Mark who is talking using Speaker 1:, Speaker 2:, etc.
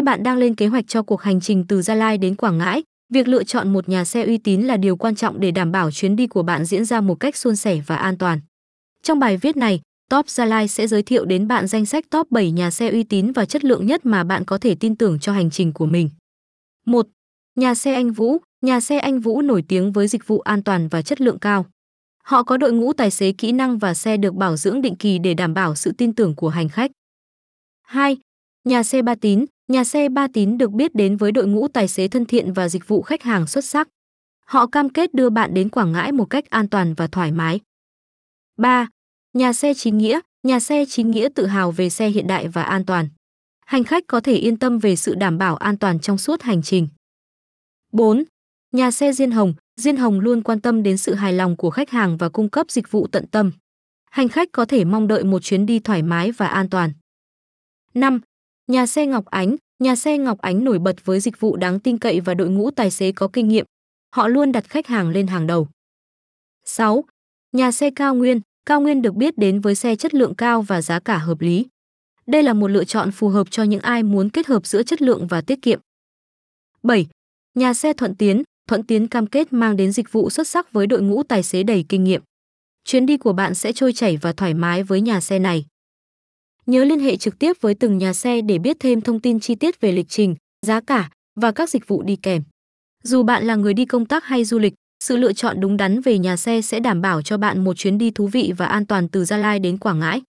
Speaker 1: Khi bạn đang lên kế hoạch cho cuộc hành trình từ Gia Lai đến Quảng Ngãi, việc lựa chọn một nhà xe uy tín là điều quan trọng để đảm bảo chuyến đi của bạn diễn ra một cách suôn sẻ và an toàn. Trong bài viết này, Top Gia Lai sẽ giới thiệu đến bạn danh sách top 7 nhà xe uy tín và chất lượng nhất mà bạn có thể tin tưởng cho hành trình của mình. 1. Nhà xe Anh Vũ, nhà xe Anh Vũ nổi tiếng với dịch vụ an toàn và chất lượng cao. Họ có đội ngũ tài xế kỹ năng và xe được bảo dưỡng định kỳ để đảm bảo sự tin tưởng của hành khách. 2. Nhà xe Ba Tín, nhà xe Ba Tín được biết đến với đội ngũ tài xế thân thiện và dịch vụ khách hàng xuất sắc. Họ cam kết đưa bạn đến Quảng Ngãi một cách an toàn và thoải mái. 3. Nhà xe Chính Nghĩa, nhà xe Chính Nghĩa tự hào về xe hiện đại và an toàn. Hành khách có thể yên tâm về sự đảm bảo an toàn trong suốt hành trình. 4. Nhà xe Diên Hồng, Diên Hồng luôn quan tâm đến sự hài lòng của khách hàng và cung cấp dịch vụ tận tâm. Hành khách có thể mong đợi một chuyến đi thoải mái và an toàn. 5. Nhà xe Ngọc Ánh, nhà xe Ngọc Ánh nổi bật với dịch vụ đáng tin cậy và đội ngũ tài xế có kinh nghiệm. Họ luôn đặt khách hàng lên hàng đầu. 6. Nhà xe Cao Nguyên, Cao Nguyên được biết đến với xe chất lượng cao và giá cả hợp lý. Đây là một lựa chọn phù hợp cho những ai muốn kết hợp giữa chất lượng và tiết kiệm. 7. Nhà xe Thuận Tiến, Thuận Tiến cam kết mang đến dịch vụ xuất sắc với đội ngũ tài xế đầy kinh nghiệm. Chuyến đi của bạn sẽ trôi chảy và thoải mái với nhà xe này. Nhớ liên hệ trực tiếp với từng nhà xe để biết thêm thông tin chi tiết về lịch trình, giá cả và các dịch vụ đi kèm. Dù bạn là người đi công tác hay du lịch, sự lựa chọn đúng đắn về nhà xe sẽ đảm bảo cho bạn một chuyến đi thú vị và an toàn từ Gia Lai đến Quảng Ngãi.